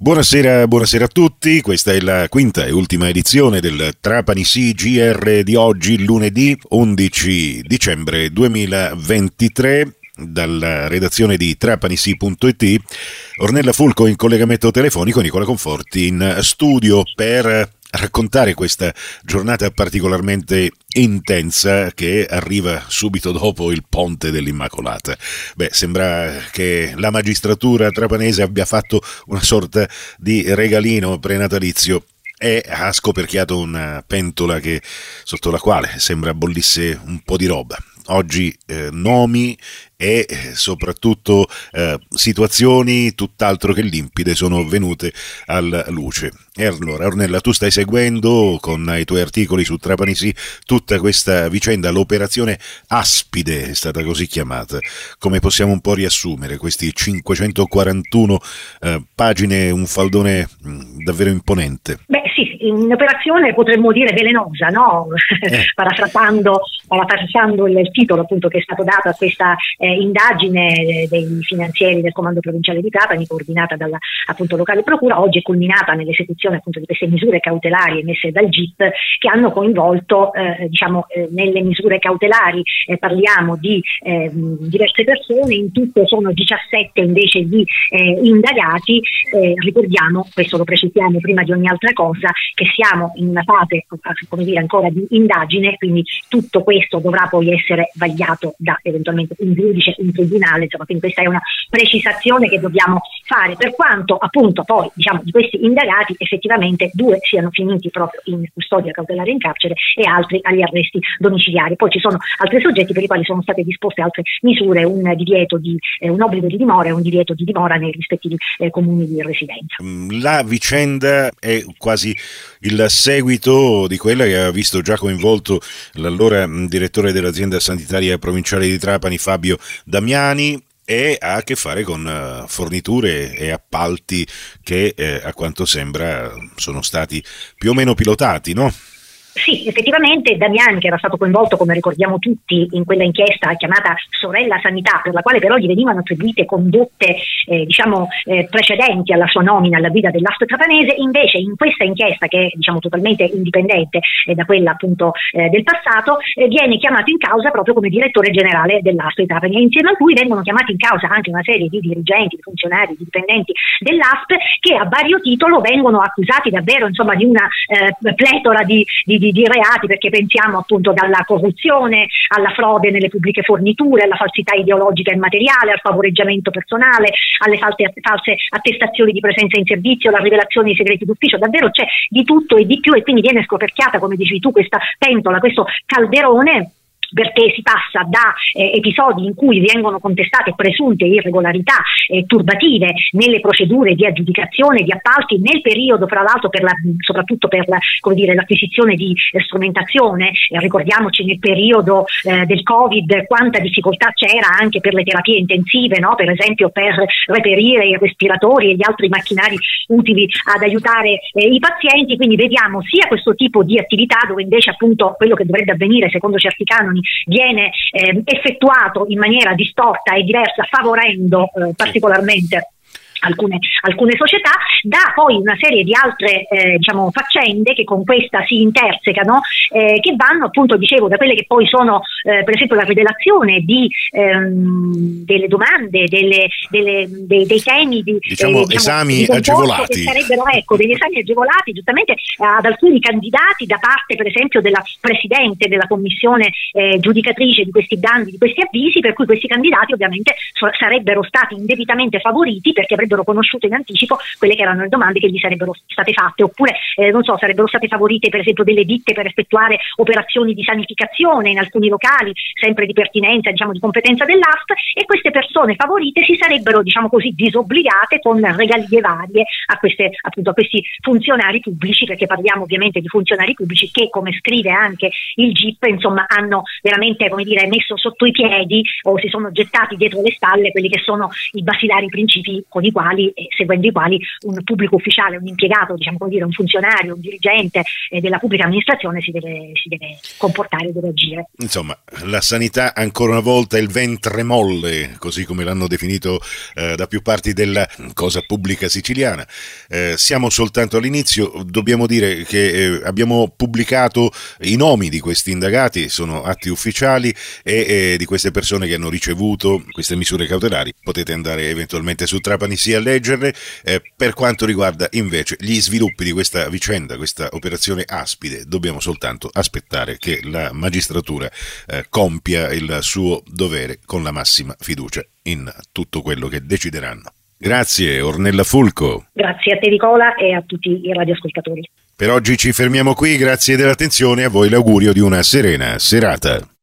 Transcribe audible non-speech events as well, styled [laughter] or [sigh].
Buonasera, buonasera, a tutti, questa è la quinta e ultima edizione del Trapani CGR di oggi, lunedì 11 dicembre 2023 dalla redazione di trapanisi.it Ornella Fulco in collegamento telefonico, Nicola Conforti in studio per raccontare questa giornata particolarmente intensa che arriva subito dopo il ponte dell'Immacolata. Beh, sembra che la magistratura trapanese abbia fatto una sorta di regalino prenatalizio e ha scoperchiato una pentola che, sotto la quale sembra bollisse un po' di roba. Oggi eh, nomi e eh, soprattutto eh, situazioni tutt'altro che limpide sono venute alla luce. E allora, Ornella, tu stai seguendo con i tuoi articoli su Trapanisi tutta questa vicenda, l'operazione Aspide è stata così chiamata. Come possiamo un po' riassumere questi 541 eh, pagine, un faldone mh, mm, davvero imponente? Beh sì, un'operazione potremmo dire velenosa, no? Eh. [laughs] parafrasando, parafrasando il titolo appunto che è stato dato a questa eh, eh, indagine dei finanzieri del comando provinciale di Trapani, coordinata dalla appunto, locale procura, oggi è culminata nell'esecuzione appunto, di queste misure cautelari emesse dal GIP che hanno coinvolto eh, diciamo, eh, nelle misure cautelari eh, parliamo di diverse persone, in tutto sono 17 invece di eh, indagati, eh, ricordiamo, questo lo precisiamo prima di ogni altra cosa, che siamo in una fase come dire, ancora di indagine, quindi tutto questo dovrà poi essere vagliato da eventualmente un giudice in tribunale, insomma, quindi questa è una precisazione che dobbiamo fare, per quanto appunto poi diciamo, di questi indagati effettivamente due siano finiti proprio in custodia cautelare in carcere e altri agli arresti domiciliari. Poi ci sono altri soggetti per i quali sono state disposte altre misure, un divieto di eh, un obbligo di dimora e un divieto di dimora nei rispettivi eh, comuni di residenza. La vicenda è quasi il seguito di quella che ha visto già coinvolto l'allora mm, direttore dell'azienda sanitaria provinciale di Trapani Fabio Damiani e ha a che fare con eh, forniture e appalti che eh, a quanto sembra sono stati più o meno pilotati, no? Sì, effettivamente Damiani, che era stato coinvolto, come ricordiamo tutti, in quella inchiesta chiamata Sorella Sanità, per la quale però gli venivano attribuite condotte eh, diciamo, eh, precedenti alla sua nomina alla guida dell'Asto Trapanese, invece in questa inchiesta, che è diciamo, totalmente indipendente eh, da quella appunto eh, del passato, eh, viene chiamato in causa proprio come direttore generale dell'Asto Trapani. E insieme a lui vengono chiamati in causa anche una serie di dirigenti, di funzionari, di dipendenti dell'ASP che a vario titolo vengono accusati davvero insomma, di una eh, pletora di, di di, di, reati perché pensiamo appunto dalla corruzione alla frode nelle pubbliche forniture, alla falsità ideologica e materiale, al favoreggiamento personale, alle false, false attestazioni di presenza in servizio, alla rivelazione di segreti d'ufficio, davvero c'è di tutto e di più e quindi viene scoperchiata, come dici tu, questa pentola, questo calderone perché si passa da eh, episodi in cui vengono contestate presunte irregolarità eh, turbative nelle procedure di aggiudicazione di appalti nel periodo fra l'altro per la, soprattutto per la, dire, l'acquisizione di eh, strumentazione ricordiamoci nel periodo eh, del covid quanta difficoltà c'era anche per le terapie intensive no? per esempio per reperire i respiratori e gli altri macchinari utili ad aiutare eh, i pazienti quindi vediamo sia questo tipo di attività dove invece appunto quello che dovrebbe avvenire secondo certi canoni viene eh, effettuato in maniera distorta e diversa, favorendo eh, particolarmente Alcune, alcune, società, da poi una serie di altre eh, diciamo, faccende che con questa si intersecano, eh, che vanno appunto, dicevo, da quelle che poi sono eh, per esempio la rivelazione di, ehm, delle domande, delle, delle, dei, dei, temi di, diciamo, eh, diciamo, esami di agevolati. sarebbero ecco, degli esami agevolati giustamente ad alcuni candidati da parte per esempio della Presidente della Commissione eh, giudicatrice di questi bandi, di questi avvisi, per cui questi candidati ovviamente so, sarebbero stati indebitamente favoriti perché avrebbero avrebbero conosciuto in anticipo quelle che erano le domande che gli sarebbero state fatte, oppure eh, non so, sarebbero state favorite per esempio delle ditte per effettuare operazioni di sanificazione in alcuni locali, sempre di pertinenza, diciamo di competenza dell'ASP, e queste persone favorite si sarebbero, diciamo così, disobbligate con regalie varie a, queste, appunto, a questi funzionari pubblici, perché parliamo ovviamente di funzionari pubblici che, come scrive anche il GIP, insomma, hanno veramente, come dire, messo sotto i piedi o si sono gettati dietro le spalle quelli che sono i basilari principi con i quali quali, eh, seguendo i quali un pubblico ufficiale, un impiegato, diciamo così, un funzionario, un dirigente eh, della pubblica amministrazione si deve, si deve comportare, deve agire. Insomma, la sanità ancora una volta è il ventre molle, così come l'hanno definito eh, da più parti della cosa pubblica siciliana. Eh, siamo soltanto all'inizio, dobbiamo dire che eh, abbiamo pubblicato i nomi di questi indagati, sono atti ufficiali e di queste persone che hanno ricevuto queste misure cautelari. Potete andare eventualmente su Trapani sì a leggerle. Eh, per quanto riguarda invece gli sviluppi di questa vicenda, questa operazione aspide, dobbiamo soltanto aspettare che la magistratura eh, compia il suo dovere con la massima fiducia in tutto quello che decideranno. Grazie Ornella Fulco. Grazie a te Nicola e a tutti i radioascoltatori. Per oggi ci fermiamo qui, grazie dell'attenzione e a voi l'augurio di una serena serata.